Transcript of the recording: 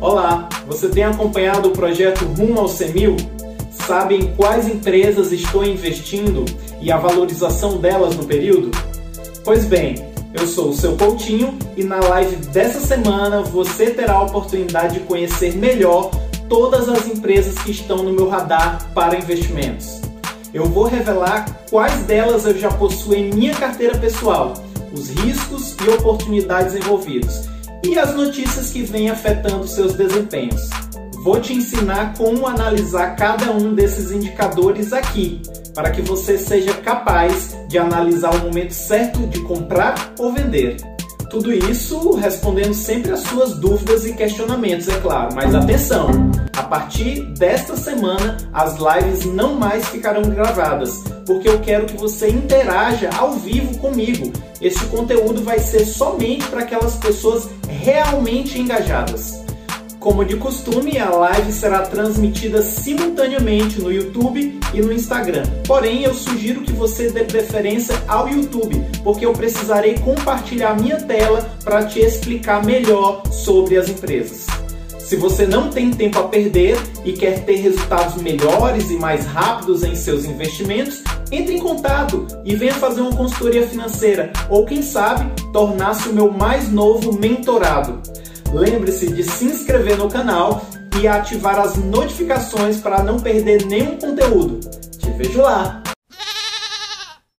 Olá, você tem acompanhado o projeto Rumo ao CEMIL? Sabe em quais empresas estou investindo e a valorização delas no período? Pois bem, eu sou o seu Coutinho e na live dessa semana você terá a oportunidade de conhecer melhor todas as empresas que estão no meu radar para investimentos. Eu vou revelar quais delas eu já possuo em minha carteira pessoal, os riscos e oportunidades envolvidos e as notícias que vêm afetando seus desempenhos. Vou te ensinar como analisar cada um desses indicadores aqui, para que você seja capaz de analisar o momento certo de comprar ou vender. Tudo isso respondendo sempre às suas dúvidas e questionamentos, é claro. Mas atenção! A partir desta semana, as lives não mais ficarão gravadas, porque eu quero que você interaja ao vivo comigo. Este conteúdo vai ser somente para aquelas pessoas realmente engajadas. Como de costume, a live será transmitida simultaneamente no YouTube e no Instagram. Porém, eu sugiro que você dê preferência ao YouTube, porque eu precisarei compartilhar minha tela para te explicar melhor sobre as empresas. Se você não tem tempo a perder e quer ter resultados melhores e mais rápidos em seus investimentos, entre em contato e venha fazer uma consultoria financeira ou, quem sabe, tornar-se o meu mais novo mentorado. Lembre-se de se inscrever no canal e ativar as notificações para não perder nenhum conteúdo. Te vejo lá!